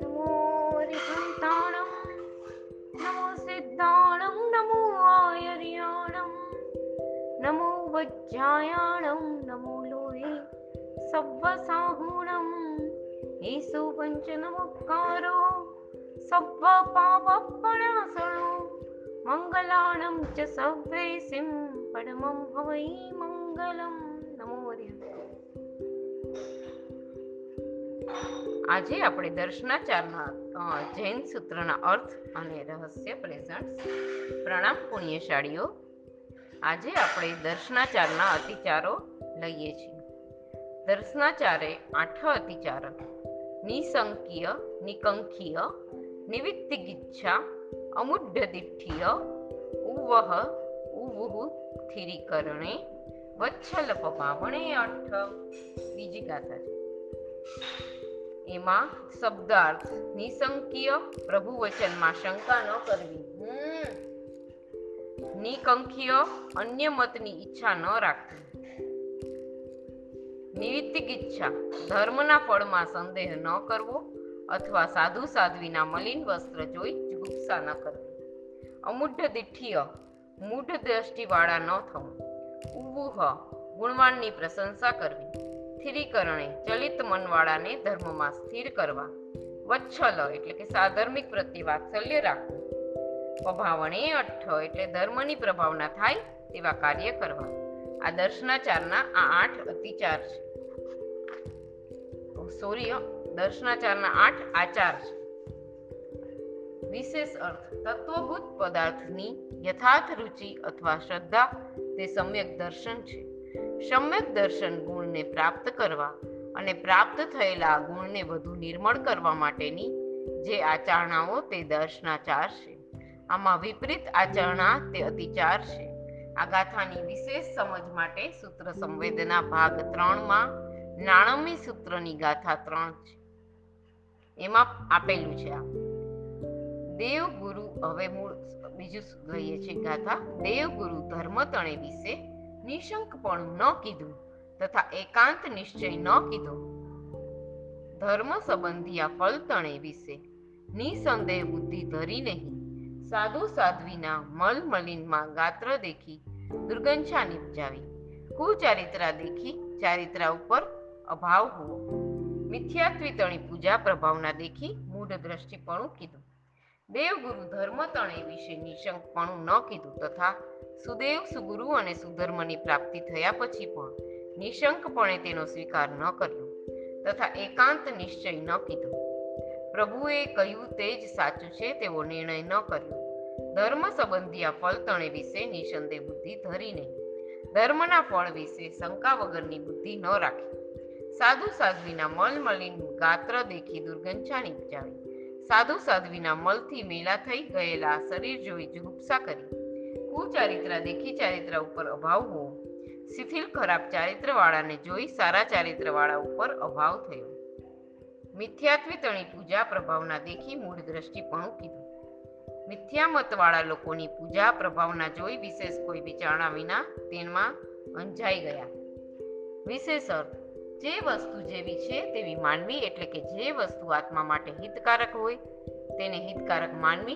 नमोरिसन्ताणं नमो सिद्धाणां नमो वायर्याणं नमो वज्रायाणं नमो लोयी सभसागुणं येशु पञ्च नमोकारो सभपापणासो च सव्वेसिं परमं भवै मङ्गलम्। આજે આપણે દર્શનાચારના જૈન સૂત્રના અર્થ અને રહસ્ય પ્રેઝન્ટ પ્રણામ પુણ્યશાળીઓ. આજે આપણે દર્શનાચારના અતિચારો લઈએ છીએ. દર્શનાચારે આઠ અતિચાર, નિસંકીય નિકંખીય નિવિત્તિગિચ્છા અમુઢ્યદિઠ્ઠીય ઉવહ, ઉવુહ, થિરીકરણે વચ્છલ પપાવણે અઠ બીજી ગાથા છે. એમાં શબ્દાર્થ નિસંકીય પ્રભુ વચનમાં શંકા ન કરવી. નિકંખીય અન્ય મતની ઈચ્છા ન રાખવી. નિવિત્તિક ઈચ્છા, ધર્મના ફળમાં સંદેહ ન કરવો અથવા સાધુ સાધ્વીના મલિન વસ્ત્ર જોઈ જુગુપ્સા ન કરવી. અમૂઢ દિઠ્ઠીય, મૂઢ દ્રષ્ટિવાળા ન થવું. ઉવુહ, ગુણવાનની પ્રશંસા કરવી. સ્થિરીકરણે ચલિત મનવાળાને ધર્મમાં સ્થિર કરવા. વચ્છલ એટલે કે સાધર્મિક પ્રત્યે વાત્સલ્ય રાખવું. પ્રભાવણે અઠ્ઠ એટલે ધર્મની પ્રભાવના થાય તેવા કાર્ય કરવા. આ દર્શનાચારના આ આઠ અતિચાર છે. સોરી દર્શનાચારના આઠ આચાર છે. વિશેષ અર્થ, તત્વભૂત પદાર્થની યથાર્થ રુચિ અથવા શ્રદ્ધા તે સમ્યક દર્શન છે. સમ્યક દર્શન ગુણને પ્રાપ્ત કરવા અને પ્રાપ્ત થયેલા ગુણને વધુ નિર્મળ કરવા માટેની જે આચરણાઓ તે દર્શનાચાર છે. આમાં વિપરીત આચરણા તે અતિચાર છે. આ ગાથાની વિશેષ સમજ માટે સૂત્ર સંવેદના ભાગ ત્રણમાં નાણમી સૂત્રની ગાથા ત્રણ છે. એમાં આપેલું છે દેવ ગુરુ હવે મૂળ બીજું લઈએ છીએ ગાથા? દેવ ગુરુ ધર્મ તણે વિશે નિશંકપણું ન કીધું તથા એકાંત નિશ્ચય ન કીધો. ધર્મ સંબંધી આ ફલતણે વિશે નિસંદેહ બુદ્ધિ ધરી નહીં. સાધુ સાધ્વીના મલ મલિનમાં ગાત્ર દેખી દુર્ગંછા નિપજાવી. કુચારિત્રા દેખી ચારિત્રા ઉપર અભાવ હોવો. મિથ્યાત્વિતણી પૂજા પ્રભાવના દેખી મૂઢ દ્રષ્ટિપણું કીધું. દેવગુરુ ધર્મ તણે વિશે નિશંકપણું ન કીધું તથા સુદેવ સુગુરુ અને સુધર્મની પ્રાપ્તિ થયા પછી પણ નિશંકપણે તેનો સ્વીકાર ન કર્યો તથા એકાંત નિશ્ચય ન કીધો. પ્રભુએ કહ્યું, તે જ સાચું છે, તેવો નિર્ણય ન કર્યો. ધર્મ સંબંધી આ ફળતણે વિશે નિસંદેહ બુદ્ધિ ધરીને ધર્મના ફળ વિશે શંકા વગરની બુદ્ધિ ન રાખી. સાધુ સાધ્વીના મલ મલિન ગાત્ર દેખી દુર્ગંધાણી ઉપજાવી. સાધુ સાધ્વીના મલથી મેલા થઈ ગયેલા શરીર જોઈ જુગુપ્સા કરી. કુચારિત્રા દેખી ચારિત્ર ઉપર અભાવ હોવો. શિથિલ, ખરાબ ચારિત્રવાળાને જોઈ સારા ચારિત્રવાળા ઉપર અભાવ થયો. મિથ્યાત્વિતણી પૂજા પ્રભાવના દેખી મૂળ દ્રષ્ટિપણું કીધું. મિથ્યામતવાળા લોકોની પૂજા પ્રભાવના જોઈ વિશેષ કોઈ વિચારણા વિના તેમાં અંજાઈ ગયા. વિશેષ અર્થ જે વસ્તુ જેવી છે તેવી માનવી એટલે કે જે વસ્તુ આત્મા માટે હિતકારક હોય, તેને હિતકારક માનવી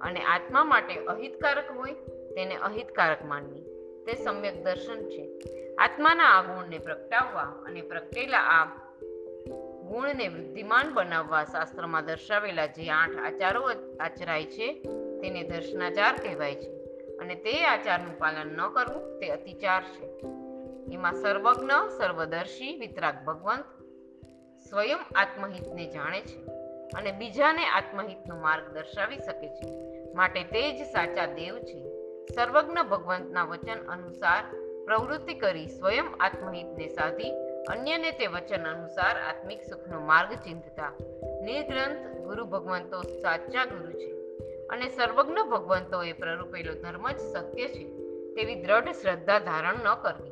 અને આત્મા માટે અહિતકારક હોય તેને અહિતકારક માનવી. તે સમ્યક દર્શન છે. આત્માના આ ગુણને પ્રગટાવવા અને પ્રગટેલા આ ગુણને વૃદ્ધિમાન બનાવવા શાસ્ત્રમાં દર્શાવેલા જે આઠ આચારો આચરાય છે, તેને દર્શનાચાર કહેવાય છે. અને તે આચારનું પાલન ન કરવું, તે અતિચાર છે. એમાં સર્વજ્ઞ, સર્વદર્શી, વિતરાગ ભગવંત સ્વયં આત્મહિતને જાણે છે અને બીજાને આત્મહિતનો માર્ગ દર્શાવી શકે છે. માટે તે જ સાચા દેવ છે. સર્વજ્ઞ ભગવંતના વચન અનુસાર પ્રવૃત્તિ કરી સ્વયં આત્મહિતને સાધી, અન્યને તે વચન અનુસાર આત્મિક સુખનો માર્ગ ચિંતતા. નિર્ગ્રંથ ગુરુ ભગવંતો સાચા ગુરુ છે અને સર્વજ્ઞ ભગવંતોએ પ્રરૂપેલો ધર્મ જ સત્ય છે તેવી દ્રઢ શ્રદ્ધા ધારણ ન કરવી.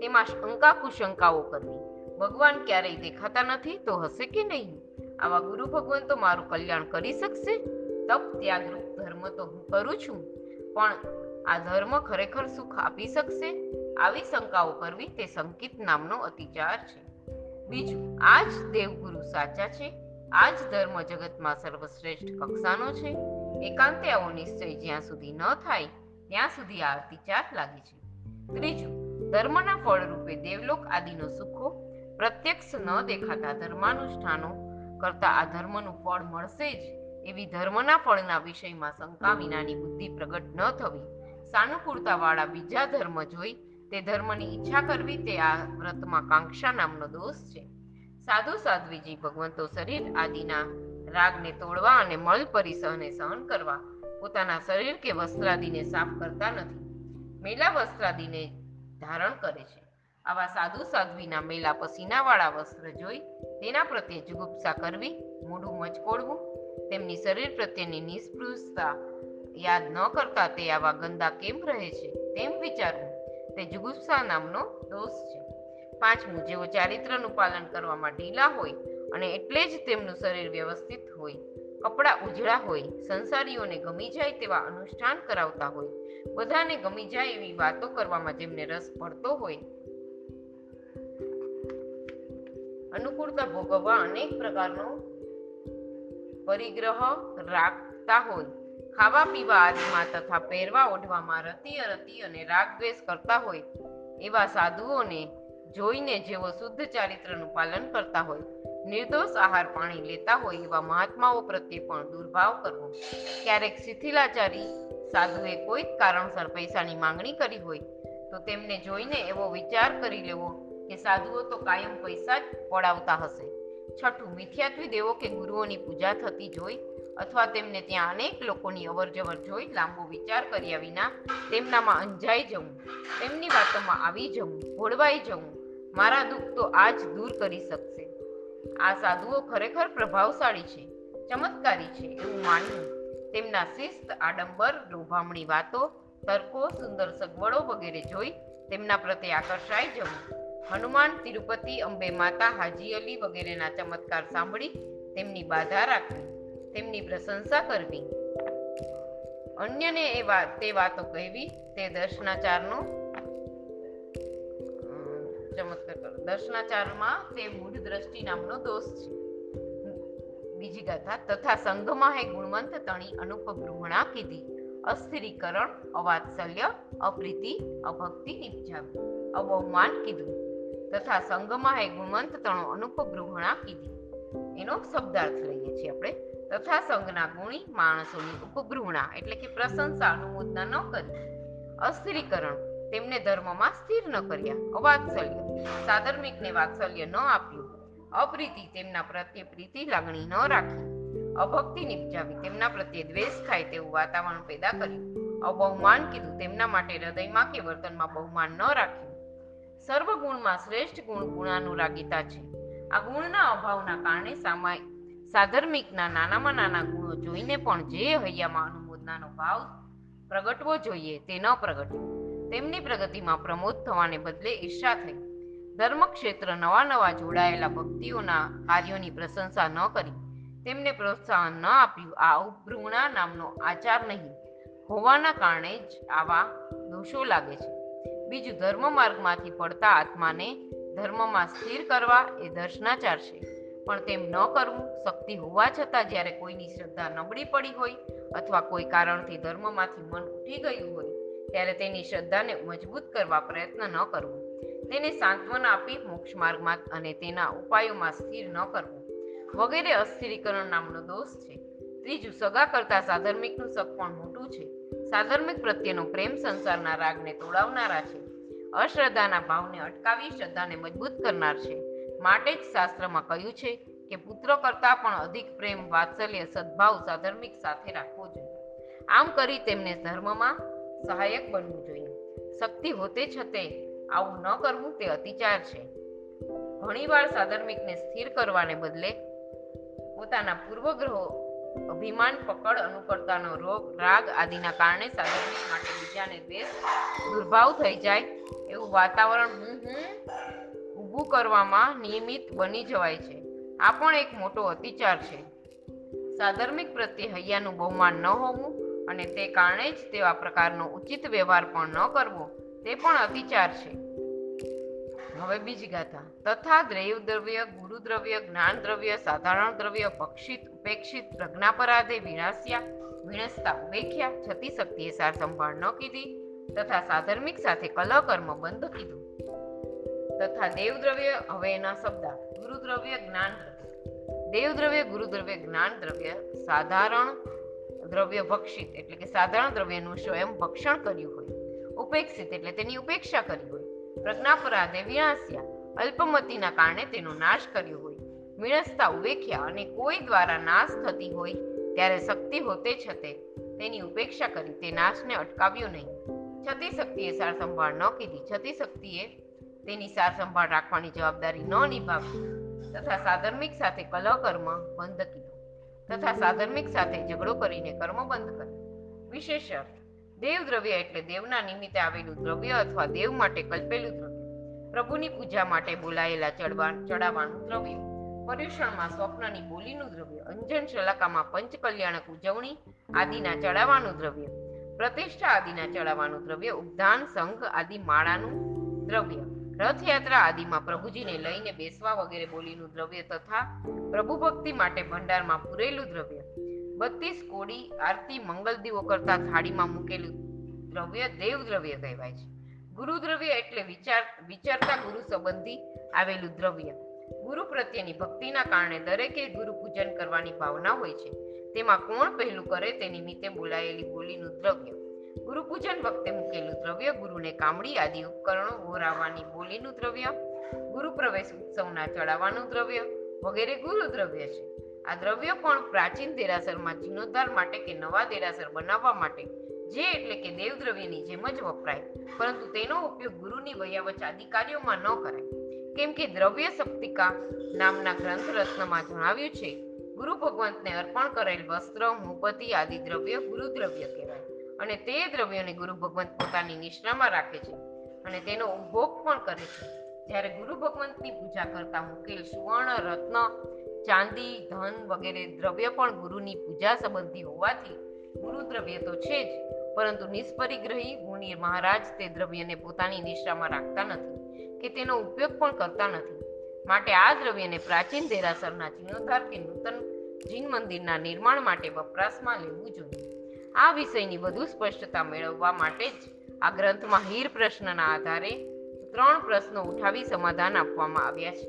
તેમાં શંકા કુશંકાઓ કરવી. ભગવાન ક્યારેય દેખાતા નથી તો હશે કે નહીં? આવા ગુરુ ભગવંતો મારું કલ્યાણ કરી શકશે? તપ, ત્યાગરૂપ ધર્મ તો હું કરું છું. પણ આ ધર્મ ખરેખર સુખ આપી શકશે? આવી શંકાઓ કરવી તે સંકિત નામનો અતિચાર છે. બીજું આ જ દેવગુરુ સાચા છે? આ જ ધર્મ જગતમાં સર્વશ્રેષ્ઠ કક્ષાનો છે? એકાંતે આવો નિશ્ચય જ્યાં સુધી ન થાય, ત્યાં સુધી આ અતિચાર લાગે છે. ત્રીજું, ધર્મના ફળ રૂપે દેવલોક આદિનો સુખો, પ્રત્યક્ષ ન દેખાતા ધર્માનુષ્ઠાનો કરતા આ ધર્મનું ફળ મળશે જ, એવી ધર્મના ફળના વિષયમાં શંકા વિનાની બુદ્ધિ પ્રગટ ન થવી. સાનુકૂળતા વાળા બીજા ધર્મ જોઈ તે ધર્મની ઈચ્છા કરવી તે આ વ્રતમાં કાંક્ષા નામનો દોષ છે. સાધુ સાધ્વીજી ભગવંતો શરીર આદિના રાગને તોડવા અને મળ પરિસહને સહન કરવા પોતાના શરીર કે વસ્ત્રાદિને સાફ કરતા નથી. મેલા વસ્ત્રાદિને ધારણ કરે છે. આવા સાધુ સાધ્વીના મેલા પસીનાવાળા વસ્ત્ર જોઈ તેના પ્રત્યે જુગુપ્સા કરવી, મોઢું મચકોડવું તેમની શરીર પ્રત્યેની નિસ્પૃહતા યાદ ન કરતા તે આવા ગંદા કેમ રહે છે? તેમ વિચારવું તે જુગુપ્સા નામનો દોષ છે. પાંચમું, જેઓ ચારિત્રનું પાલન કરવામાં ઢીલા હોય અને એટલે જ તેમનું શરીર વ્યવસ્થિત હોય. કપડાં ઉજળા હોય, સંસારીઓને ગમી જાય તેવા અનુષ્ઠાન કરાવતા હોય. બધાને ગમી જાય એવી વાતો કરવામાં જેમને રસ પડતો હોય. અનુકૂળતા ભોગવવા અનેક પ્રકારનો પરિગ્રહ રાખતા હોય. ખાવા પીવા આદિમાં તથા પહેરવા ઓઢવામાં રતિ અરતિ અને રાગ દ્વેષ કરતા હોય, એવા સાધુઓને જોઈને જેઓ શુદ્ધ ચારિત્રનું પાલન કરતા હોય, નિર્દોષ આહાર પાણી લેતા હોય, એવા મહાત્માઓ પ્રત્યે પણ દુર્ભાવ કરવો. ક્યારેક શિથિલાચારી સાધુએ કોઈક કારણસર પૈસાની માંગણી કરી હોય, તો તેમને જોઈને એવો વિચાર કરી લેવો કે સાધુઓ તો કાયમ પૈસા જ પડાવતા હશે. છઠ્ઠું, મિથ્યાત્વી દેવો કે ગુરુઓની પૂજા થતી જોઈ અથવા તેમને ત્યાં અનેક લોકોની અવરજવર જોઈ લાંબો વિચાર કર્યા વિના તેમનામાં અંજાઈ જવું, તેમની વાતોમાં આવી જવું, ભોળવાઈ જવું, મારા દુઃખ તો આ જ દૂર કરી શકશે. આ સાધુઓ ખરેખર પ્રભાવશાળી છે, ચમત્કારી છે એવું માનવું. તેમના શિસ્ત, આડંબર, લોભામણી વાતો, તર્કો, સુંદર સગવડો વગેરે જોઈ તેમના પ્રત્યે આકર્ષાઈ જવું. હનુમાન, તિરુપતિ, અંબે માતા, હાજી અલી વગેરેના ચમત્કાર સાંભળી તેમની બાધા રાખવી. તેમની પ્રશંસા કરવી. અન્યને એ વાત તે વાતો કહેવી, તે દર્શનાચારનો ચમત્કાર કરો. દર્શનાચારમાં તે મૂઢ દ્રષ્ટિ નામનો દોષ છે. બીજી ગાથા, તથા સંઘમાં હે ગુણવંત તણી અનુપગૃહણા કીધી. અસ્થિરીકરણ, અવાત્સલ્ય, અપ્રીતિ, અભક્તિ નિપજાવી. અવમાન કીધું. તથા સંઘમાં હે ગુણવંત તણો અનુપગૃહણા કીધી. એનો શબ્દાર્થ લઈએ છીએ આપણે. તથા સંઘના ગુણી માણસોની ઉપગૃહણા એટલે કે પ્રશંસા અનુમોદના ન કરી, અસ્થિરીકરણ તેમને ધર્મમાં સ્થિર ન કર્યા, અવાત્સલ્ય, સાધર્મિકને વાત્સલ્ય ન આપ્યું, અપ્રીતિ તેમના પ્રત્યે પ્રીતિ લાગણી ન રાખી, અભક્તિ નિપજાવી તેમના પ્રત્યે દ્વેષ ખાય તેવું વાતાવરણ પેદા કર્યું, અબહુમાન કીધું તેમના માટે હૃદયમાં કે વર્તનમાં બહુમાન ન રાખ્યું. સર્વ ગુણમાં શ્રેષ્ઠ ગુણ ગુણાનુરાગીતા છે. આ ગુણના અભાવના કારણે સામાય સાધર્મિકના નાનામાં નાના ગુણો જોઈને પણ જે હૈયામાં અનુમોદનાનો ભાવ પ્રગટવો જોઈએ તે ન પ્રગટ્યો તેમની પ્રગતિમાં પ્રમોદ થવાને બદલે ઈર્ષા થઈ. ધર્મ ક્ષેત્ર નવા નવા જોડાયેલા ભક્તિઓના કાર્યોની પ્રશંસા ન કરી. તેમને પ્રોત્સાહન ન આપ્યું. આ ઉપભૃણા નામનો આચાર નહીં. હોવાના કારણે જ આવા દોષો લાગે છે. બીજું ધર્મ માર્ગમાંથી પડતા આત્માને ધર્મમાં સ્થિર કરવા એ દર્શનાચાર છે. પણ તેમ ન કરવું, શક્તિ હોવા છતાં જ્યારે કોઈની શ્રદ્ધા નબળી પડી હોય અથવા કોઈ કારણથી ધર્મમાંથી મન ઉઠી ગયું હોય, ત્યારે તેની શ્રદ્ધાને મજબૂત કરવા પ્રયત્ન ન કરવો. તેને સાંત્વના આપી મોક્ષ માર્ગમાં અને તેના ઉપાયોમાં સ્થિર ન કરવું. વગેરે અસ્થિરીકરણ નામનો દોષ છે. ત્રીજું, સગા કરતાં સાધર્મિકનું શક પણ મોટું છે. સાધર્મિક પ્રત્યેનો પ્રેમ સંસારના રાગને તોડાવનારા છે. અશ્રદ્ધાના ભાવને અટકાવી શ્રદ્ધાને મજબૂત કરનાર છે. માટે જ શાસ્ત્રમાં કહ્યું છે કે પુત્ર કરતાં પણ અધિક પ્રેમ, વાત્સલ્ય, સદભાવ સાધર્મિક સાથે રાખવો જોઈએ. આમ કરી તેમને ધર્મમાં સહાયક બનવું જોઈએ. શક્તિ હોતે છતે આવું ન કરવું તે અતિચાર છે. ઘણીવાર સાધર્મિકને સ્થિર કરવાને બદલે પોતાના પૂર્વગ્રહો અભિમાન, પકડ, અનુકર્તાનો રોગ, રાગ આદિના કારણે સાધર્મિક માટે બીજાને દ્વેષ દુર્ભાવ થઈ જાય એવું વાતાવરણ હું હું ઊભું કરવામાં નિયમિત બની જવાય છે. આ પણ એક મોટો અતિચાર છે. સાધર્મિક પ્રત્યે હૈયાનું બહુમાન ન હોવું અને તે કારણે જ તેવા પ્રકારનો ઉચિત વ્યવહાર પણ ન કરવો, તે પણ અતિચાર છે. હવે બીજી ગાથા. તથા દ્રૈવ દ્રવ્ય ગુરુ દ્રવ્ય જ્ઞાન દ્રવ્ય સાધારણ દ્રવ્ય, પક્ષિત, ઉપેક્ષિત પ્રજ્ઞાપરાધે વિનાશ્યા વિણસતા ઉભેખ્યા છતી શક્તિએ સાર સંભાળ ન કીધી તથા સાધર્મિક સાથે કલકર્મ બંધ કીધું. તથા દેવદ્રવ્ય હવે શબ્દા. ગુરુ જ્ઞાન દેવદ્રવ્ય દેવ દ્રવ્ય. ગુરુ દ્રવ્ય જ્ઞાન દ્રવ્ય સાધારણ દ્રવ્ય ભક્ષિત એટલે કે સાધારણ દ્રવ્યનું સ્વયં ભક્ષણ કર્યું હોય. ઉપેક્ષિત એટલે તેની ઉપેક્ષા કરી હોય. પ્રજ્ઞાપરાધે વિનાશ્યા અલ્પમતીના કારણે તેનો નાશ કર્યો હોય. વિણસતા ઉવેખ્યા અને કોઈ દ્વારા નાશ થતી હોય ત્યારે શક્તિ હોતે છતે તેની ઉપેક્ષા કરી તે નાશને અટકાવ્યો નહીં. છતી શક્તિએ સાર સંભાળ ન કીધી. છતી શક્તિએ તેની સાર સંભાળ રાખવાની જવાબદારી ન નિભાવી તથા સાધર્મિક સાથે કલહ કર્મ બંધ કીધું. તથા સાધર્મિક સાથે ઝઘડો કરીને કર્મ બંધ કર્યું. વિશેષ અર્થ દેવ દ્રવ્ય એટલે દેવના નિમિત્તે આવેલું દ્રવ્ય અથવા દેવ માટે કલ્પેલું દ્રવ્ય. પ્રભુની પૂજા માટે બોલાયેલા ચડવાણ ચડાવવાનું દ્રવ્ય. પર્યુષણમાં સ્વપ્નની બોલીનું દ્રવ્ય. અંજન શલાકામાં પંચકલ્યાણક ઉજવણી આદિના ચડાવવાનું દ્રવ્ય. પ્રતિષ્ઠા આદિના ચડાવવાનું દ્રવ્ય. ઉદ્ધાન સંઘ આદિ માળાનું દ્રવ્ય. રથયાત્રા આદિમાં પ્રભુજીને લઈને બેસવા વગેરે બોલીનું દ્રવ્ય તથા પ્રભુ ભક્તિ માટે ભંડારમાં પૂરેલું દ્રવ્ય. બત્રીસ કોડી આરતી મંગલ દીવો કરતા થાળીમાં મૂકેલું દ્રવ્ય દેવ દ્રવ્ય કહેવાય છે. ગુરુ દ્રવ્ય એટલે વિચાર, વિચારતા ગુરુ સંબંધી આવેલું દ્રવ્ય. ગુરુ પ્રત્યેની ભક્તિના કારણે દરેકે ગુરુ પૂજન કરવાની ભાવના હોય છે. તેમાં કોણ પહેલું કરે તે નિમિત્તે બોલાયેલી બોલીનું દ્રવ્ય. ગુરુ પૂજન વખતે મૂકેલું દ્રવ્ય ગુરુને કામડી આદિ ઉપકરણો વોરાવાની બોલીનું દ્રવ્ય ગુરુ પ્રવેશ ઉત્સવના ચડાવવાનું દ્રવ્ય વગેરે ગુરુ દ્રવ્ય છે. આ દ્રવ્ય પણ પ્રાચીન દેરાસરમાં જીર્ણોદ્ધાર માટે કે નવા દેરાસર બનાવવા માટે, જે એટલે કે દેવ દ્રવ્યની જેમ જ વપરાય. પરંતુ તેનો ઉપયોગ ગુરુની વયાવચ આદિ કાર્યોમાં ન કરાય. કેમ કે દ્રવ્ય સપ્તિકા નામના ગ્રંથ રત્નમાં જણાવ્યું છે, ગુરુ ભગવંતને અર્પણ કરેલ વસ્ત્ર, મુપતિ આદિ દ્રવ્ય ગુરુ દ્રવ્ય કહેવાય. અને તે દ્રવ્યોને ગુરુ ભગવંત પોતાની નિશ્રામાં રાખે છે અને તેનો ઉપભોગ પણ કરે છે. જ્યારે ગુરુ ભગવંતની પૂજા કરતા મુકેલ સુવર્ણ, રત્ન, ચાંદી, ધન વગેરે દ્રવ્ય પણ ગુરુની પૂજા સંબંધી હોવાથી ગુરુ દ્રવ્ય તો છે જ, પરંતુ નિષ્પરિગ્રહી ગુણી મહારાજ તે દ્રવ્યને પોતાની નિશ્રામાં રાખતા નથી કે તેનો ઉપયોગ પણ કરતા નથી. માટે આ દ્રવ્યને પ્રાચીન દેરાસરના જીર્ણોદ્ધાર કે નૂતન જીન મંદિરના નિર્માણ માટે વપરાશમાં લેવું જોઈએ. આ વિષયની વધુ સ્પષ્ટતા મેળવવા માટે જ આ ગ્રંથમાં હીર પ્રશ્નના આધારે ત્રણ પ્રશ્નો ઉઠાવી સમાધાન આપવામાં આવ્યા છે.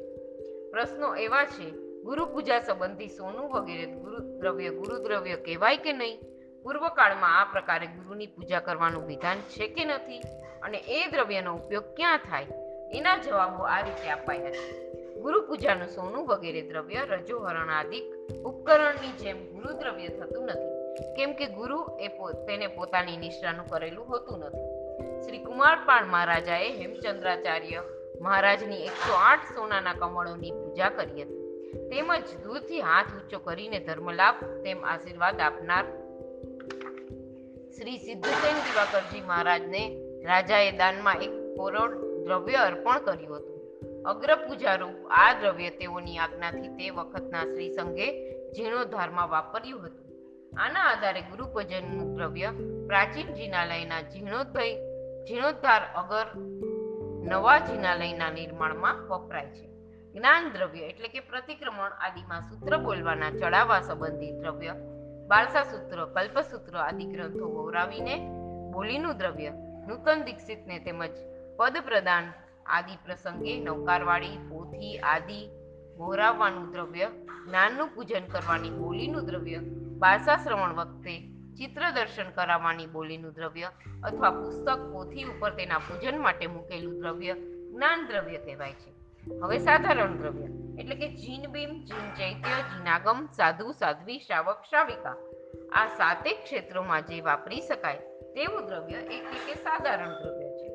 પ્રશ્નો એવા છે, ગુરુ પૂજા સંબંધી સોનું વગેરે ગુરુ દ્રવ્ય ગુરુ દ્રવ્ય કહેવાય કે નહીં? પૂર્વકાળમાં આ પ્રકારે ગુરુની પૂજા કરવાનું વિધાન છે કે નથી? અને એ દ્રવ્યનો ઉપયોગ ક્યાં થાય? એના જવાબો આ રીતે અપાયા છે ગુરુ પૂજાનું સોનું વગેરે દ્રવ્ય રજોહરણ આદિ ઉપકરણની જેમ ગુરુ દ્રવ્ય થતું નથી. કેમ કે ગુરુ એ તેને પોતાની નિષ્ઠાનું કરેલું હોતું નથી. શ્રી કુમારપાળ મહારાજાએ હેમચંદ્રાચાર્ય મહારાજની એકસો આઠ સોનાના કમળોની પૂજા કરી હતી. તેમજ દૂરથી હાથ ઊંચો કરીને ધર્મલાભ તેમ આશીર્વાદ આપનાર શ્રી સિદ્ધસેન દિવાકરજી મહારાજને રાજાએ દાનમાં એક કરોડ દ્રવ્ય અર્પણ કર્યું હતું. અગ્ર પૂજારૂપ આ દ્રવ્ય તેઓની આજ્ઞાથી તે વખતના શ્રી સંઘે જીર્ણોદ્ધારમાં વાપર્યું હતું. આના આધારે ગુરુપૂજનનું દ્રવ્ય પ્રાચીન જિનાલયના જીર્ણોદ્ધય જીર્ણોદ્ધાર અગર નવા જિનાલયના નિર્માણમાં વપરાય છે. જ્ઞાન દ્રવ્ય એટલે કે પ્રતિક્રમણ આદિમાં સૂત્ર બોલવાના ચડાવવા સંબંધી દ્રવ્ય બાળસા સૂત્ર, કલ્પસૂત્ર આદિ ગ્રંથો વવરાવીને બોલીનું દ્રવ્ય, નૂતન દીક્ષિતને તેમજ પદ પ્રદાન આદિ પ્રસંગે નૌકારવાળી, પોથી આદિ વહોરાવવાનું દ્રવ્ય, જ્ઞાનનું પૂજન કરવાની બોલીનું દ્રવ્ય બારસા શ્રવણ વખતે ચિત્ર દર્શન કરાવવાની બોલીનું દ્રવ્ય અથવા પુસ્તક પોથી ઉપર તેના પૂજન માટે મૂકેલું દ્રવ્ય જ્ઞાન દ્રવ્ય કહેવાય છે. હવે સાધારણ દ્રવ્ય, એટલે કે જીન બીમ, જીન ચૈત્ય, જીનાગમ, સાધુ, સાધ્વી, શ્રાવક, શ્રાવિકા. આ સાતેક ક્ષેત્રોમાં જે વાપરી શકાય તેવું દ્રવ્ય એટલે કે સાધારણ દ્રવ્ય છે.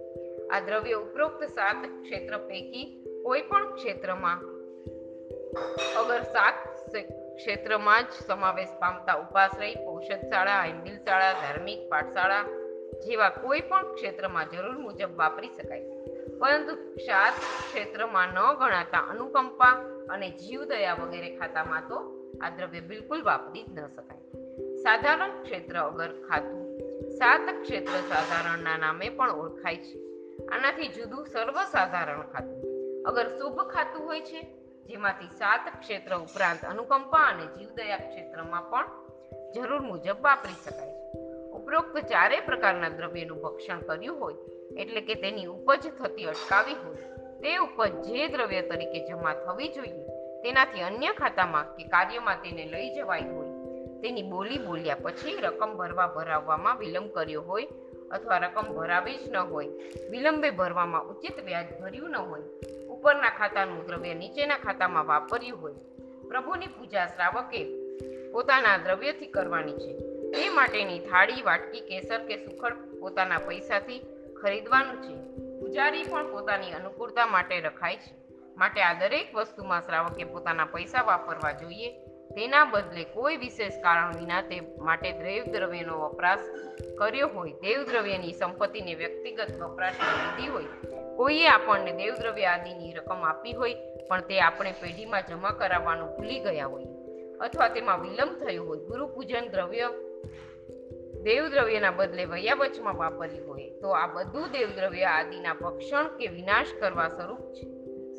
આ દ્રવ્ય ઉપરોક્ત સાત ક્ષેત્ર પૈકી કોઈ પણ ક્ષેત્રમાં અગર સાત ક્ષેત્રમાં જ સમાવેશ પામતા ઉપાશ્રય ઔષધશાળા હિન્દિલશાળા ધાર્મિક પાઠશાળા જેવા કોઈ પણ ક્ષેત્રમાં જરૂર મુજબ વાપરી શકાય. પરંતુ સાત ક્ષેત્રમાં ન ગણાતા અનુકંપા અને જીવદયા વગેરે ખાતામાં તો આ દ્રવ્ય બિલકુલ વાપરી જ ન શકાય. સાધારણ ક્ષેત્ર અગર ખાતું, સાત ક્ષેત્ર સાધારણના નામે પણ ઓળખાય છે. આનાથી જુદું સર્વસાધારણ ખાતું. અગર શુભ ખાતું હોય છે જેમાંથી સાત ક્ષેત્ર ઉપરાંત અનુકંપા અને જીવદયા ક્ષેત્રમાં પણ જરૂર મુજબ વાપરી શકાય છે. ઉપરોક્ત ચારે પ્રકારના દ્રવ્યનું ભક્ષણ કર્યું હોય, એટલે કે તેની ઉપજ થતી અટકાવી હોય, તે ઉપજ જે દ્રવ્ય તરીકે જમા થવી જોઈએ, તેનાથી અન્ય ખાતામાં કે કાર્યમાં તેને લઈ જવાય હોય, તેની બોલી બોલ્યા પછી રકમ ભરવા ભરાવવામાં વિલંબ કર્યો હોય અથવા રકમ ભરાવી જ ન હોય, વિલંબે ભરવામાં ઉચિત વ્યાજ ભર્યું ન હોય ઉપરના ખાતાનું દ્રવ્ય નીચેના ખાતામાં વાપર્યું હોય. પ્રભુની પૂજા શ્રાવકે પોતાના દ્રવ્યથી કરવાની છે. તે માટેની થાળી, વાટકી, કેસર કે સુખડ પોતાના પૈસાથી ખરીદવાનું છે. પૂજારી પણ પોતાની અનુકૂળતા માટે રખાય છે. માટે આ દરેક વસ્તુમાં શ્રાવકે પોતાના પૈસા વાપરવા જોઈએ. તેના બદલે કોઈ વિશેષ કારણ વિના તે માટે દેવ દ્રવ્યનો વપરાશ કર્યો હોય. દેવ દ્રવ્યની સંપત્તિને વ્યક્તિગત વપરાશમાં લીધી હોય. કોઈએ આપણને દેવદ્રવ્ય આદિની રકમ આપી હોય, પણ તે આપણે પેઢીમાં જમા કરાવવાનું ભૂલી ગયા હોઈએ. અથવા તેમાં વિલંબ થયો હોય ગુરુ પૂજન દ્રવ્ય દેવદ્રવ્યના બદલે વયાવચમાં વાપર્યું હોય, તો આ બધું દેવદ્રવ્ય આદિના ભક્ષણ કે વિનાશ કરવા સ્વરૂપ છે.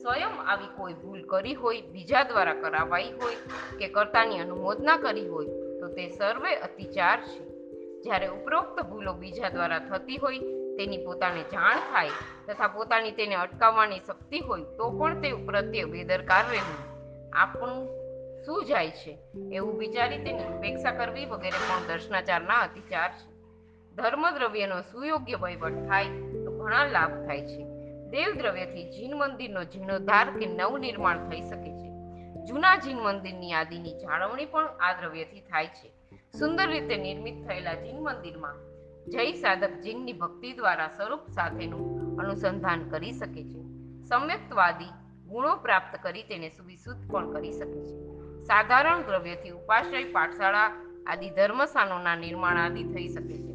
સ્વયં આવી કોઈ ભૂલ કરી હોય, બીજા દ્વારા કરાવાઈ હોય કે કર્તાની અનુમોદના કરી હોય, તો તે સર્વે અતિચાર છે. જ્યારે ઉપરોક્ત ભૂલો બીજા દ્વારા થતી હોય તેની પોતાને જાણ થાય તથા પોતાની તેને અટકાવવાની શક્તિ હોય તો પણ તે પ્રત્યે બેદરકાર રહેવું આપણું શું જાય છે? એવું વિચારી તેની ઉપેક્ષા કરવી વગેરે પણ દર્શનાચારના અતિચાર છે. ધર્મ દ્રવ્યનો સુયોગ્ય વહીવટ થાય તો ઘણા લાભ થાય છે. દેવ દ્રવ્યથી જીન મંદિરનો જીર્ણોદ્ધાર કે નવનિર્માણ થઈ શકે છે. જૂના જીન મંદિરની યાદીની જાળવણી પણ આ દ્રવ્યથી થાય છે. સુંદર રીતે નિર્મિત થયેલા જીન મંદિરમાં જય સાધક જીનની ભક્તિ દ્વારા સ્વરૂપ સાથેનું અનુસંધાન કરી શકે છે. સમ્યક્તવાદી ગુણો પ્રાપ્ત કરી તેને સુવિશુદ્ધ પણ કરી શકે છે. સાધારણ દ્રવ્યથી ઉપાશ્રય પાઠશાળા આદિ ધર્મસ્થાનોના નિર્માણ આદિ થઈ શકે છે.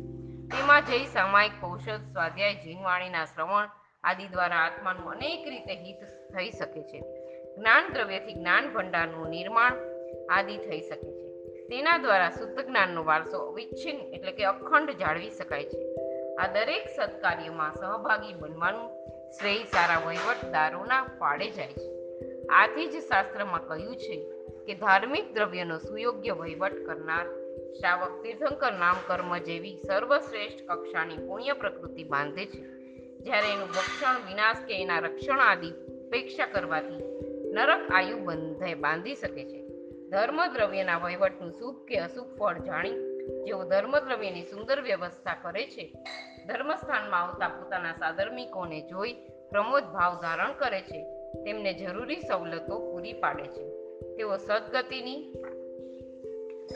તેમાં જય સામાયિક કૌશલ, સ્વાધ્યાય, જીનવાણીના શ્રવણ આદિ દ્વારા આત્માનું અનેક રીતે હિત થઈ શકે છે. જ્ઞાન દ્રવ્યથી જ્ઞાન ભંડારનું નિર્માણ આદિ થઈ શકે છે. તેના દ્વારા શુદ્ધ જ્ઞાનનો વારસો અવિચ્છિન્ન એટલે કે અખંડ જાળવી શકાય છે. આ દરેક સત્કાર્યમાં સહભાગી બનવાનું શ્રેય સારા વહીવટદારોના ફાળે જાય છે. આથી જ શાસ્ત્રમાં કહ્યું છે કે ધાર્મિક દ્રવ્યનો સુયોગ્ય વહીવટ કરનાર શ્રાવક તીર્થંકર નામ કર્મ જેવી સર્વશ્રેષ્ઠ કક્ષાની પુણ્ય પ્રકૃતિ બાંધે છે. જ્યારે એનું ભક્ષણ વિનાશ કે એના રક્ષણ આદિ ઉપેક્ષા કરવાથી નરક આયુ બંધે બાંધી શકે છે. ધર્મ દ્રવ્યના વહીવટનું શુભ કે અશુભ ફળ જાણી જેઓ ધર્મ દ્રવ્યની સુંદર વ્યવસ્થા કરે છે, ધર્મસ્થાનમાં આવતા પોતાના સાધર્મિકોને જોઈ પ્રમોદ ભાવ ધારણ કરે છે, તેમને જરૂરી સવલતો પૂરી પાડે છે. તેઓ સદગતિની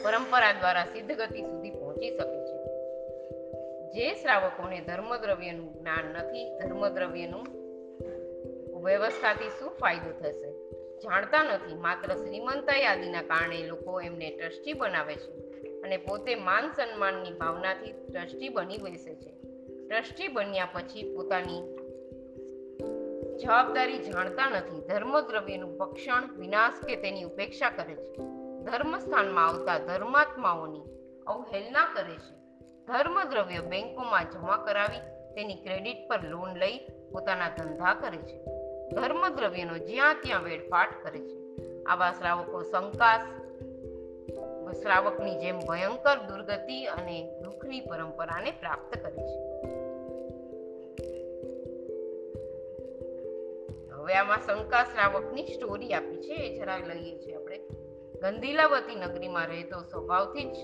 પરંપરા દ્વારા સિદ્ધ ગતિ સુધી પહોંચી શકે છે. જે શ્રાવકોને ધર્મદ્રવ્યનું જ્ઞાન નથી, ધર્મદ્રવ્યનું વ્યવસ્થાથી શું ફાયદો થશે? જાણતા નથી. માત્ર શ્રીમંતાઈ આદિના કારણે લોકો એમને ટ્રસ્ટી બનાવે છે અને પોતે માન સન્માનની ભાવનાથી ટ્રસ્ટી બની બેસે છે. ટ્રસ્ટી બન્યા પછી પોતાની જવાબદારી જાણતા નથી. ધર્મદ્રવ્યનું ભક્ષણ વિનાશ કે તેની ઉપેક્ષા કરે છે. ધર્મસ્થાનમાં આવતા ધર્માત્માઓની અવહેલના કરે છે. ધર્મદ્રવ્ય બેંકોમાં જમા કરાવી તેની ક્રેડિટ પર લોન લઈ પોતાના ધંધા કરે છે. ધર્મદ્રવ્યનો જ્યાં ત્યાં વેડફાટ કરે છે. આવા શ્રાવકો શંકાસ, શ્રાવકની જેમ ભયંકર દુર્ગતિ અને દુઃખની પરંપરાને પ્રાપ્ત કરે છે. હવે આમાં શંકા શ્રાવકની સ્ટોરી આપી છે, એ જરા લઈએ છીએ આપણે. ગંધીલાવતી નગરીમાં રહેતો સ્વભાવથી જ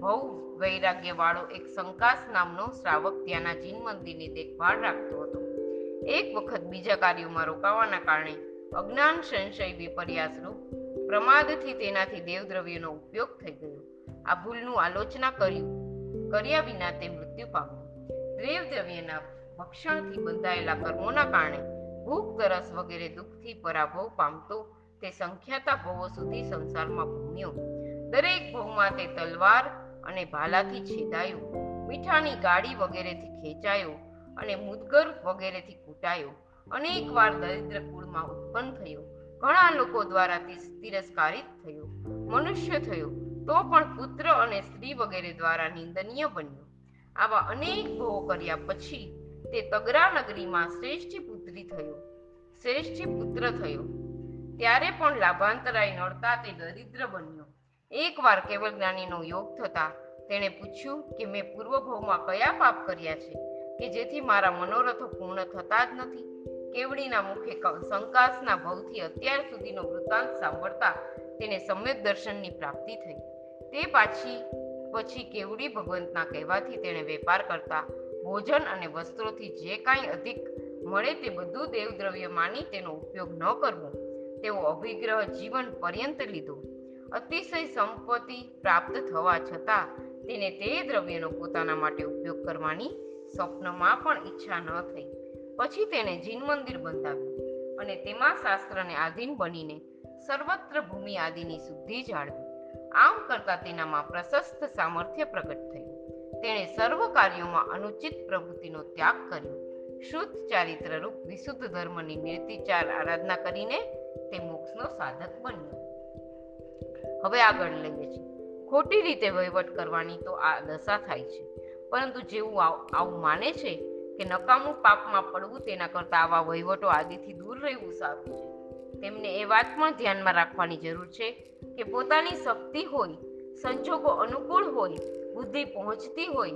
બહુ વૈરાગ્ય વાળો એક શંકાસ નામનો શ્રાવક ત્યાંના જીન મંદિરની દેખભાળ રાખતો હતો. એક વખત બીજા કાર્યોમાં રોકાવાના કારણે અજ્ઞાન સંશય વિપર્યાસરૂપ પ્રમાદથી તેનાથી દેવદ્રવ્યનો ઉપયોગ થઈ ગયો. આ ભૂલનું આલોચના કર્યું. કર્યા વિના તે મૃત્યુ પામ્યો. દેવદ્રવ્યના ભક્ષણથી બંધાયેલા કર્મોના કારણે ભૂખ, તરસ વગેરે દુઃખથી પરાભવ પામતો તે સંખ્યાતા ભવો સુધી સંસારમાં ભૂમ્યો. દરેક ભવમાં તે તલવાર અને ભાલાથી છેદાયો. મીઠાની ગાડી વગેરેથી ખેંચાયો. અને મુદગર વગેરેથી કૂટાયો. અનેક વાર દરિદ્ર કુળમાં ઉત્પન્ન થયો. ઘણા લોકો દ્વારા તિરસ્કારિત થયો. મનુષ્ય થયો. તો પણ પુત્ર અને સ્ત્રી વગેરે દ્વારા નિંદનીય બન્યો. આવા અનેક ભવો કર્યા પછી તે તગરા નગરીમાં શ્રેષ્ઠ પુત્રી થયો. શ્રેષ્ઠી પુત્ર થયો. ત્યારે પણ લાભાંતરાય નડતા તે દરિદ્ર બન્યો. એકવાર કેવલ જ્ઞાનીનો યોગ થતા તેણે પૂછ્યું કે મેં પૂર્વભવમાં કયા પાપ કર્યા છે? કે જેથી મારા મનોરથો પૂર્ણ થતા જ નથી. કેવડીના મુખે શંકાસના ભવથી અત્યાર સુધીનો વૃત્તાંત સાંભળતા તેને સમ્યક દર્શનની પ્રાપ્તિ થઈ. તે પાછી, પછી કેવડી ભગવંતના કહેવાથી તેણે વેપાર કરતા ભોજન અને વસ્ત્રોથી જે કાંઈ અધિક મળે તે બધું દેવદ્રવ્ય માની તેનો ઉપયોગ ન કરવો. તેવો અભિગ્રહ જીવન પર્યંત લીધો. અતિશય સંપત્તિ પ્રાપ્ત થવા છતાં તેને તે દ્રવ્યનો પોતાના માટે ઉપયોગ કરવાની સ્વપ્નમાં પણ ઈચ્છા ન થઈ. પછી તેણે જીન મંદિર બંધાવ્યું અને તેમાં શાસ્ત્રને આધીન બનીને સર્વત્ર ભૂમિ આદિની શુદ્ધિ જાળવી. આમ કરતા તેનામાં પ્રશસ્ત સામર્થ્ય પ્રગટ થયું. તેણે સર્વ કાર્યોમાં અનુચિત પ્રવૃત્તિનો ત્યાગ કર્યો. શુદ્ધ ચારિત્રરૂપ વિશુદ્ધ ધર્મની નિર્તિચાર આરાધના કરીને તે મોક્ષનો સાધક બન્યો. હવે આગળ લઈએ છીએ. ખોટી રીતે વહીવટ કરવાની તો આ દશા થાય છે. પરંતુ જેવું આવ- માને છે કે નકામું પાપમાં પડવું તેના કરતાં આવા વહીવટો આદિથી દૂર રહેવું સારું છે. તેમને એ વાત પણ ધ્યાનમાં રાખવાની જરૂર છે કે પોતાની શક્તિ હોય, સંજોગો અનુકૂળ હોય, બુદ્ધિ પહોંચતી હોય,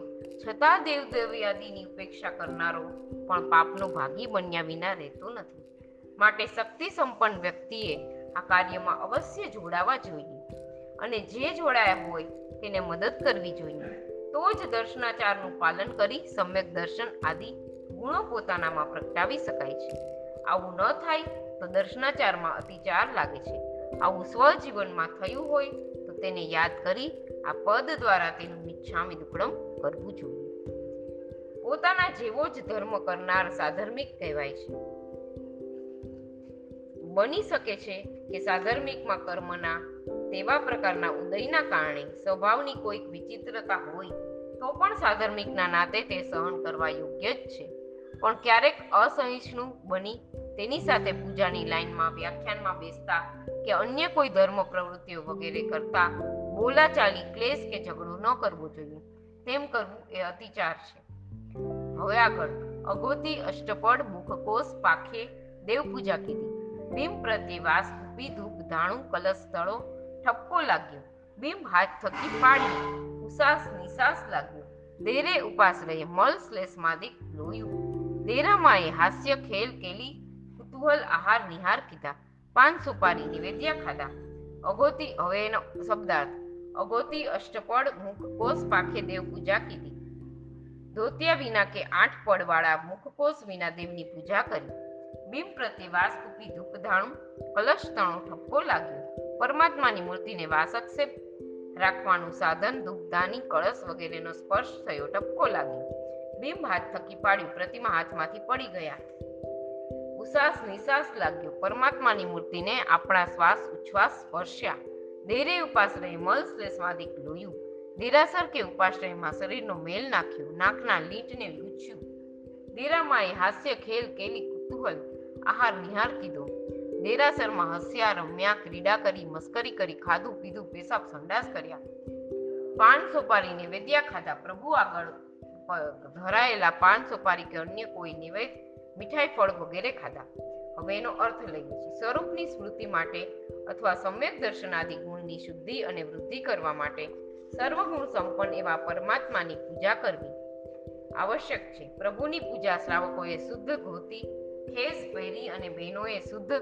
છતાં દેવદેવ્યાદિની ઉપેક્ષા કરનારો પણ પાપનો ભાગી બન્યા વિના રહેતો નથી. માટે શક્તિ સંપન્ન વ્યક્તિએ આ કાર્યમાં અવશ્ય જોડાવા જોઈએ અને જે જોડાયા હોય તેને મદદ કરવી જોઈએ. તો જ દર્શનાચારનું પાલન કરી સમ્યક દર્શન આદિ ગુણો પોતાનામાં પ્રગટાવી શકાય છે. આવું ન થાય તો દર્શનાચારમાં અતિચાર લાગે છે. આવું સ્વજીવનમાં થયું હોય તો તેને યાદ કરી આ પદ દ્વારા તેનું મિચ્છામી દુક્કડમ કરવું જોઈએ. પોતાના જેવો જ ધર્મ કરનાર સાધર્મિક કહેવાય છે. બની શકે છે કે સાધર્મિકમાં કર્મના તેવા પ્રકારના ઉદયના કારણે સ્વભાવની કોઈક વિચિત્રતા હોય, તો પણ સાધર્મિકના નાતે તે સહન કરવા યોગ્ય જ છે. પણ ક્યારેક અસહિષ્ણુ બની તેની સાથે પૂજાની લાઈનમાં વ્યાખ્યાનમાં બેસતા કે અન્ય કોઈ ધર્મ પ્રવૃત્તિઓ વગેરે કરતા બોલાચાલી, ક્લેશ કે ઝઘડો ન કરવો જોઈએ, તેમ કરવું એ અતિચાર છે. હવે આગળ, અગોતી, અષ્ટપદ મુખકોષ પાખે દેવ પૂજા કીધી. ભીમ પ્રત્યે વાસ ધૂપ ધાણું, કલશ, તળો ઠપકો લાગ્યો. ભીમ હાથ થકી પાડી. ઉસાસ નિસાસ લાગ્યો. દેરે ઉપાસ રહે મલ શ્લેષ માદિક લોયું. દેરામાએ હાસ્ય ખેલ કેલી. કુતૂહલ આહાર નિહાર કીધા. પાન સુપારી નિવેદ્યા ખાધા. અગોતી હવે એનો શબ્દાર્થ. અગોતી અષ્ટપડ મુખ કોષ પાખે દેવ પૂજા કીધી. ધોતિયા વિના કે આઠ પડવાળા મુખકોષ વિના દેવની પૂજા કરી. બિંબ પ્રત્યે વાસ કૂપી ધૂપ ધાણું કલશ તણો ઠપકો લાગ્યો. પરમાત્માની મૂર્તિને વાસક્ષેપ રાખવાનું સાધન ધૂપદાની કળશ વગેરેનો સ્પર્શ થયો, ટપકો લાગ્યો. બિંબ હાથ થકી પાડ્યું, પ્રતિમા હાથમાંથી પડી ગયા. ઉસાસ, નિસાસ લાગ્યો. પરમાત્માની મૂર્તિને આપણા શ્વાસ, ઉચ્છ્વાસ સ્પર્શ્યા. દેરે ઉપાશ્રય, મલ શ્લેષવાદિક લોયું. દેરાસર કે ઉપાશ્રયમાં શરીરનો મેલ નાખ્યો, નાકના લીટને લૂછ્યું. દેરામાએ હાસ્ય, ખેલ, કેલી, કુતૂહલ, આહાર નિહાર કીધો. દેરાસરમાં હસ્યા, રમ્યા, ક્રીડા કરી, મસ્કરી કરી, ખાધું પીધું, પેશાબ સંડાસ કર્યા. પાન સોપારીને વેદ્યા ખાધા. પ્રભુ આગળ ધરાયેલા પાન સોપારી કે અન્ય કોઈ નિવેદ મીઠાઈ, ફળ વગેરે ખાધા. હવે એનો અર્થ લઈએ છીએ સ્વરૂપની સ્મૃતિ માટે અથવા સમ્યક દર્શન આદિ ગુણની શુદ્ધિ અને વૃદ્ધિ કરવા માટે સર્વગુણ સંપન્ન એવા પરમાત્માની પૂજા કરવી આવશ્યક છે. પ્રભુની પૂજા શ્રાવકોએ શુદ્ધ ધોતી, ખેસ પહેરી અને બહેનોએ શુદ્ધ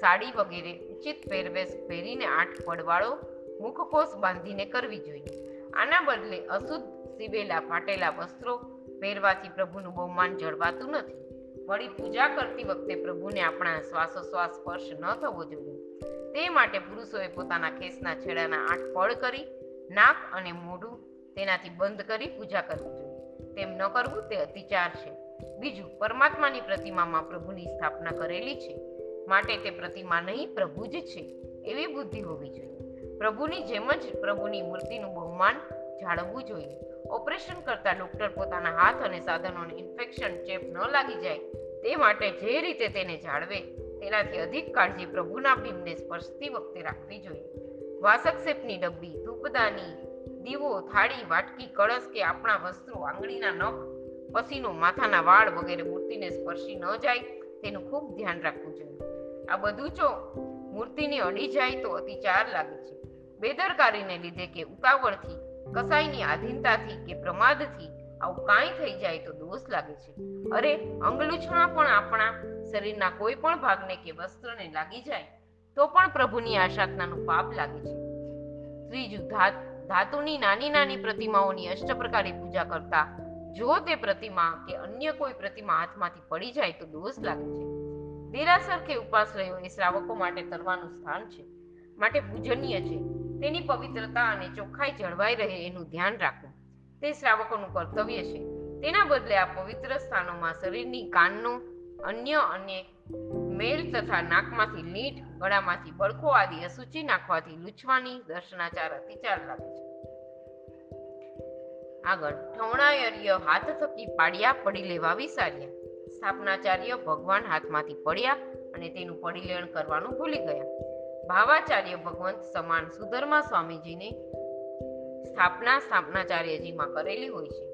સાડી વગેરે ઉચિત પહેરવેશ પહેરીને આઠ પડવાળો મુખકોષ બાંધીને કરવી જોઈએ. આના બદલે અશુદ્ધ સીવેલા ફાટેલા વસ્ત્રો પહેરવાથી પ્રભુનું બહુમાન જળવાતું નથી. વળી પૂજા કરતી વખતે પ્રભુને આપણા શ્વાસોશ્વાસ સ્પર્શ ન થવો જોઈએ. તે માટે પુરુષોએ પોતાના કેસના છેડાના આઠ પળ કરી, નાક અને મોઢું તેનાથી બંધ કરી પૂજા કરવી જોઈએ. તેમ ન કરવું તે અતિચાર છે. બીજું, પરમાત્માની પ્રતિમામાં પ્રભુની સ્થાપના કરેલી છે. માટે તે પ્રતિમા નહીં, પ્રભુ જ છે. એવી બુદ્ધિ હોવી જોઈએ. પ્રભુની જેમ જ પ્રભુની મૂર્તિનું બહુમાન જાળવવું જોઈએ. ઓપરેશન કરતા ડોક્ટર પોતાના હાથ અને સાધનોને ઇન્ફેક્શન ચેપ ન લાગી જાય, તે માટે જે રીતે તેને જાળવે, તેનાથી અધિક કાળજી પ્રભુના ભીમને સ્પર્શતી વખતે રાખવી જોઈએ. વાસક શેપની ડબ્બી, ધૂપદાની, દીવો, થાળી, વાટકી, કળશ કે આપણા વસ્ત્રો, આંગળીના નખ, પસીનો, માથાના વાળ વગેરે મૂર્તિને સ્પર્શી ન જાય, તેનું ખૂબ ધ્યાન રાખવું જોઈએ. આ બધું જો મૂર્તિની અડી જાય તો અતિચાર લાગે છે. બેદરકારીને લીધે કે ઉતાવળથી, કસાઈની આધીનતાથી કે પ્રમાદથી આવું કાંઈ થઈ જાય તો દોષ લાગે છે. અરે, અંગલુછણા પણ આપણા શરીરના કોઈ પણ ભાગને કે વસ્ત્રને લાગી જાય, તો પણ પ્રભુની આશાતનાનું પાપ લાગે છે. ત્રીજું ધાત ધાતુની નાની નાની પ્રતિમાઓની અષ્ટપ્રકારી પૂજા કરતા, જો તે પ્રતિમા કે અન્ય કોઈ પ્રતિમા હાથમાંથી પડી જાય તો દોષ લાગે છે. દેરાસર કે ઉપવાસ રહ્યો એ શ્રાવકો માટે તરવાનું સ્થાન છે. માટે પૂજનીય છે. તેની પવિત્રતા અને ચોખ્ખાઈ જળવાઈ રહે એનું ધ્યાન રાખવું. તે શ્રાવકોનું કર્તવ્ય છે. તેના બદલે આ પવિત્ર સ્થાનોમાં શરીરની કાનનો અન્ય અને મેલ તથા નાકમાંથી લીંટ ગળામાંથી બળકો આદિ અસુચિ નાખવાથી લૂછવાની દર્શનાચાર અતિચાર લાગે છે. આગળ ઠવણાયર્ય હાથ થકી પાડ્યા પડી લેવા વિસાર્યા. સ્થાપનાચાર્ય ભગવાન હાથમાંથી પડ્યા અને તેનું પડીલેણ કરવાનું ભૂલી ગયા. ભાવાચાર્ય ભગવંત સમાન સુધર્મા સ્વામીજીને સ્થાપના સ્થાપનાચાર્યજીમાં કરેલી હોય છે.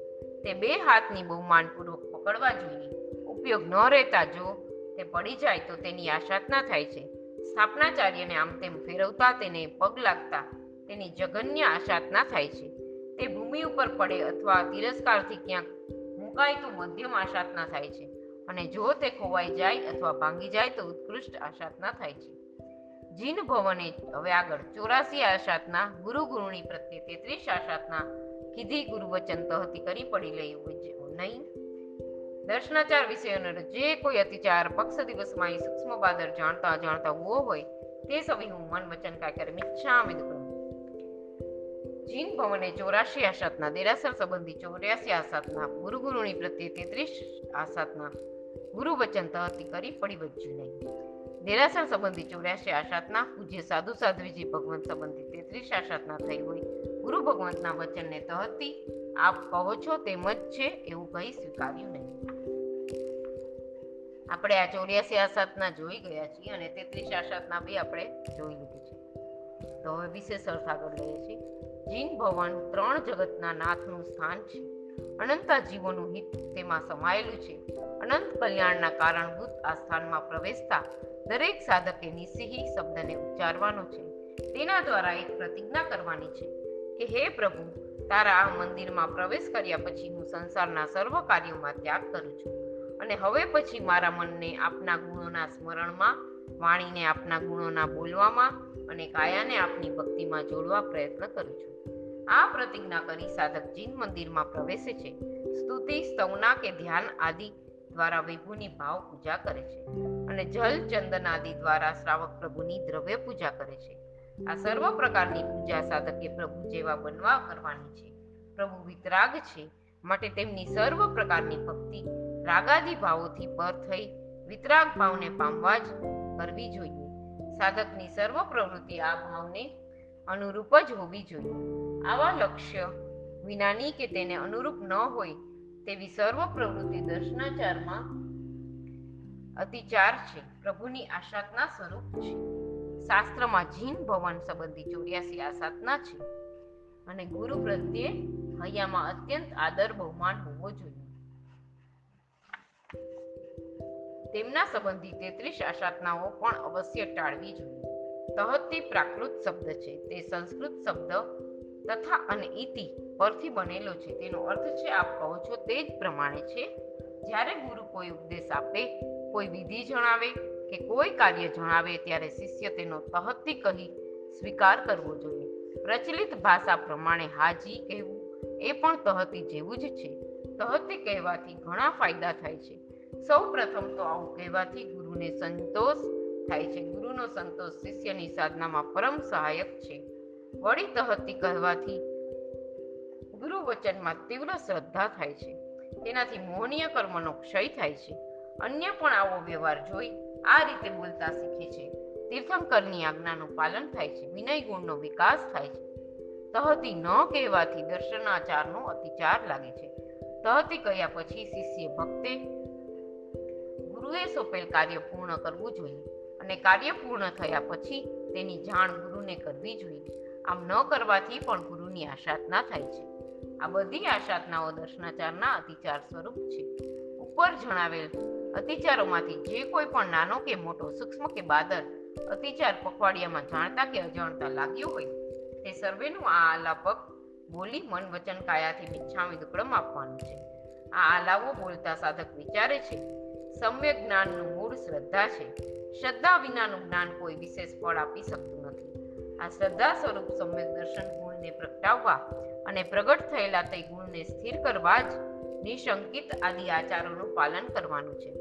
તે બે હાથની બહુ માનપૂર્વક પકડવા જોઈએ. ઉપયોગ ન રહેતા જો તે પડી જાય તો તેની આશાતના થાય છે. સ્થાપનાચાર્યને આમ તેમ ફેરવતા તેને પગ લાગતા તેની જઘન્ય આશાતના થાય છે. તે ભૂમિ ઉપર પડે અથવા તિરસ્કારથી ક્યાંક મુકાય તો મધ્યમ આશાતના થાય છે. અને જો તે ખોવાઈ જાય અથવા ભાંગી જાય તો ઉત્કૃષ્ટ આશાધના થાય છે. જીન ભવને હવે આગળ ચોરાસી આશાતના ગુરુ ગુરુની પ્રત્યે તેત્રીસ આશાતના કીધી ગુરુ વચન તહતી કરી પડી લઈ નહીં દર્શનાચાર વિષયોનો જે કોઈ અતિચાર પક્ષ દિવસમાં સૂક્ષ્મ બાદર જાણતા જાણતા હોવો હોય તે સભી હું મન વચન કાય કરે મિચ્છામિ દુઃખમ જીન ભવને ચોરાશી આસાધના દેરાસર સંબંધી ચોર્યાસી આસાતના ગુરુ ગુરુની પ્રત્યે તેત્રીસ આસાતના ગુરુ વચન તહતી કરી પડી વચ્યું નહીં. દેરાસર સંબંધી ચોર્યાસી આશાતના પૂજ્ય સાધુ સાધ્વીજી ભગવંત સંબંધી તેત્રીસ આશાતના થઈ હોય. ગુરુ ભગવંતના વચનને તહતી આપ કહો છો તેમ જ છે એવું કહી સ્વીકાર્યું નહીં. આપણે આ ચોર્યાસી આશાતના જોઈ ગયા છીએ અને તેત્રીસ આશાતના બી આપણે જોઈ લીધી છે. તો હવે વિશેષ અર્થ આગળ લઈએ છીએ. જીન ભવન ત્રણ જગતના નાથનું સ્થાન છે. અનંતા જીવોનું હિત તેમાં સમાયેલું છે. અનંત કલ્યાણના કારણભૂત આ સ્થાનમાં પ્રવેશતા દરેક સાધકે નિસિહી શબ્દને ઉચ્ચારવાનો છે. તેના દ્વારા એક પ્રતિજ્ઞા કરવાની છે કે, હે પ્રભુ, તારા આ મંદિરમાં પ્રવેશ કર્યા પછી હું સંસારના સર્વ કાર્યોમાં ત્યાગ કરું છું. અને હવે પછી મારા મનને આપના ગુણોના સ્મરણમાં, વાણીને આપના ગુણોના બોલવામાં અને કાયાને આપની ભક્તિમાં જોડવા પ્રયત્ન કરું છું. આ પ્રતિજ્ઞા કરી સાધક જીન મંદિરમાં પ્રવેશે છે. સ્તુતિ સ્તવના કે ધ્યાન આદિ દ્વારા વિભુની ભાવ પૂજા કરે છે અને જલ ચંદન આદિ દ્વારા શ્રાવક પ્રભુની દ્રવ્ય પૂજા કરે છે. આ સર્વ પ્રકારની પૂજા સાધકે પ્રભુ જેવા બનવા કરવાની છે. પ્રભુ વિતરાગ છે માટે તેમની સર્વ પ્રકારની ભક્તિ રાગાદી ભાવોથી પર થઈ વિતરાગ ભાવને પામવા જ કરવી જોઈએ. સાધકની સર્વ પ્રવૃત્તિ આ ભાવને અનુરૂપ જ હોવી જોઈએ. આવા લક્ષ્ય વિનાની કે તેને અનુરૂપ ન હોય તેવી સર્વ પ્રવૃત્તિ દર્શનાચારમાં અતિચાર છે. પ્રભુની આશાતના સ્વરૂપ છે. શાસ્ત્રમાં જીન ભવન સંબંધી ચોર્યાસી આસાતના છે અને ગુરુ પ્રત્યે હૈયામાં અત્યંત આદર બહુમાન હોવો જોઈએ. તેમના સંબંધી તેત્રીસ આસાધનાઓ પણ અવશ્ય ટાળવી જોઈએ. તહતી પ્રાકૃત શબ્દ છે. તે સંસ્કૃત શબ્દ તથા અને ઇતિ પરથી બનેલો છે. તેનો અર્થ છે, આપ કહો છો તે જ પ્રમાણે છે. જ્યારે ગુરુ કોઈ ઉપદેશ આપે, કોઈ વિધિ જણાવે કે કોઈ કાર્ય જણાવે, ત્યારે શિષ્ય તેનો તહતથી કહી સ્વીકાર કરવો જોઈએ. પ્રચલિત ભાષા પ્રમાણે હાજી કહેવું એ પણ તહતી જેવું જ છે. તહતી કહેવાથી ઘણા ફાયદા થાય છે. સૌ પ્રથમ તો આવું કહેવાથી ગુરુને સંતોષ થાય છે. ગુરુનો સંતોષ શિષ્યની સાધનામાં પરમ સહાયક છે. વળી તહતી કહેવાથી ગુરુ વચનમાં તીવ્ર શ્રદ્ધા થાય છે. તેનાથી મોહનીય કર્મનો ક્ષય થાય છે. અન્ય પણ આવો વ્યવહાર જોઈ આ રીતે બોલતા શીખે છે. તીર્થંકરની આજ્ઞાનું પાલન થાય છે. વિનય ગુણનો વિકાસ થાય છે. તહતી ન કહેવાથી દર્શનાચારનો અતિચાર લાગે છે. તહતી કહ્યા પછી શિષ્ય ભક્તે ગુરુએ સોંપેલ કાર્ય પૂર્ણ કરવું જોઈએ અને કાર્ય પૂર્ણ થયા પછી તેની જાણ ગુરુને કરવી જોઈએ. આમ ન કરવાથી પણ ગુરુની આશાધના થાય છે. આ બધી આશાધનાઓ દર્શનાચારના અતિચાર સ્વરૂપ છે. ઉપર જણાવેલ અતિચારોમાંથી જે કોઈ પણ નાનો કે મોટો, સૂક્ષ્મ કે બાદર અતિચાર પખવાડિયામાં જાણતા કે અજાણતા લાગ્યો હોય, તે સર્વેનું આ આલાપક બોલી મન વચન કાયાથી મિચ્છામી દુકડમ આપવાનું છે. આ આલાવો બોલતા સાધક વિચારે છે, સમ્યક જ્ઞાનનું મૂળ શ્રદ્ધા છે. શ્રદ્ધા વિનાનું જ્ઞાન કોઈ વિશેષ ફળ આપી શકતું આ શ્રદ્ધા સ્વરૂપ સમ્યક દર્શન ગુણને પ્રગટાવવા અને પ્રગટ થયેલા તે ગુણને સ્થિર કરવા જ નિશંકિત આદિ આચારોનું પાલન કરવાનું છે.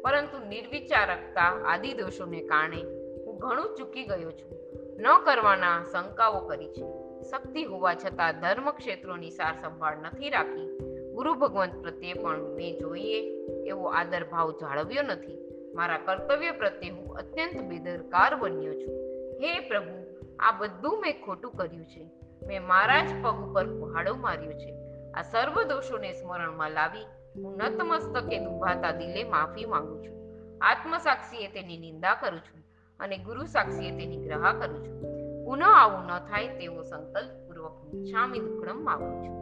પરંતુ નિર્વિચારકતા આદિ દોષોને કારણે હું ઘણું ચૂકી ગયો છું. ન કરવાના શંકાઓ કરી છે. શક્તિ હોવા છતાં ધર્મ ક્ષેત્રોની સાર સંભાળ નથી રાખી. ગુરુ ભગવંત પ્રત્યે પણ મેં જોઈએ એવો આદર ભાવ જાળવ્યો નથી. મારા કર્તવ્ય પ્રત્યે હું અત્યંત બેદરકાર બન્યો છું. હે પ્રભુ આ બધું મેં ખોટું કર્યું છે. મેં મારા જ પગ ઉપર કુહાડો માર્યો છે. આ સર્વ દોષોને સ્મરણમાં લાવી હું નતમસ્તકે દુભાતા દિલે માફી માંગુ છું. આત્મસાક્ષીએ તેની નિંદા કરું છું અને ગુરુ સાક્ષીએ તેની ગ્રહા કરું છું. પુનઃ આવું ન થાય તેવો સંકલ્પ પૂર્વક મિચ્છામી દુક્કડમ માગું છું.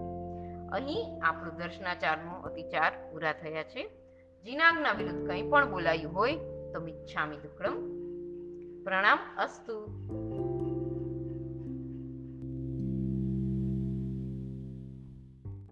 અહીં આપણું દર્શનાચારનો અતિચાર પૂરા થયા છે. જીનાગના વિરુદ્ધ કંઈ પણ બોલાયું હોય તો મિચ્છામી દુક્કડમ પ્રણામ અસ્તુ.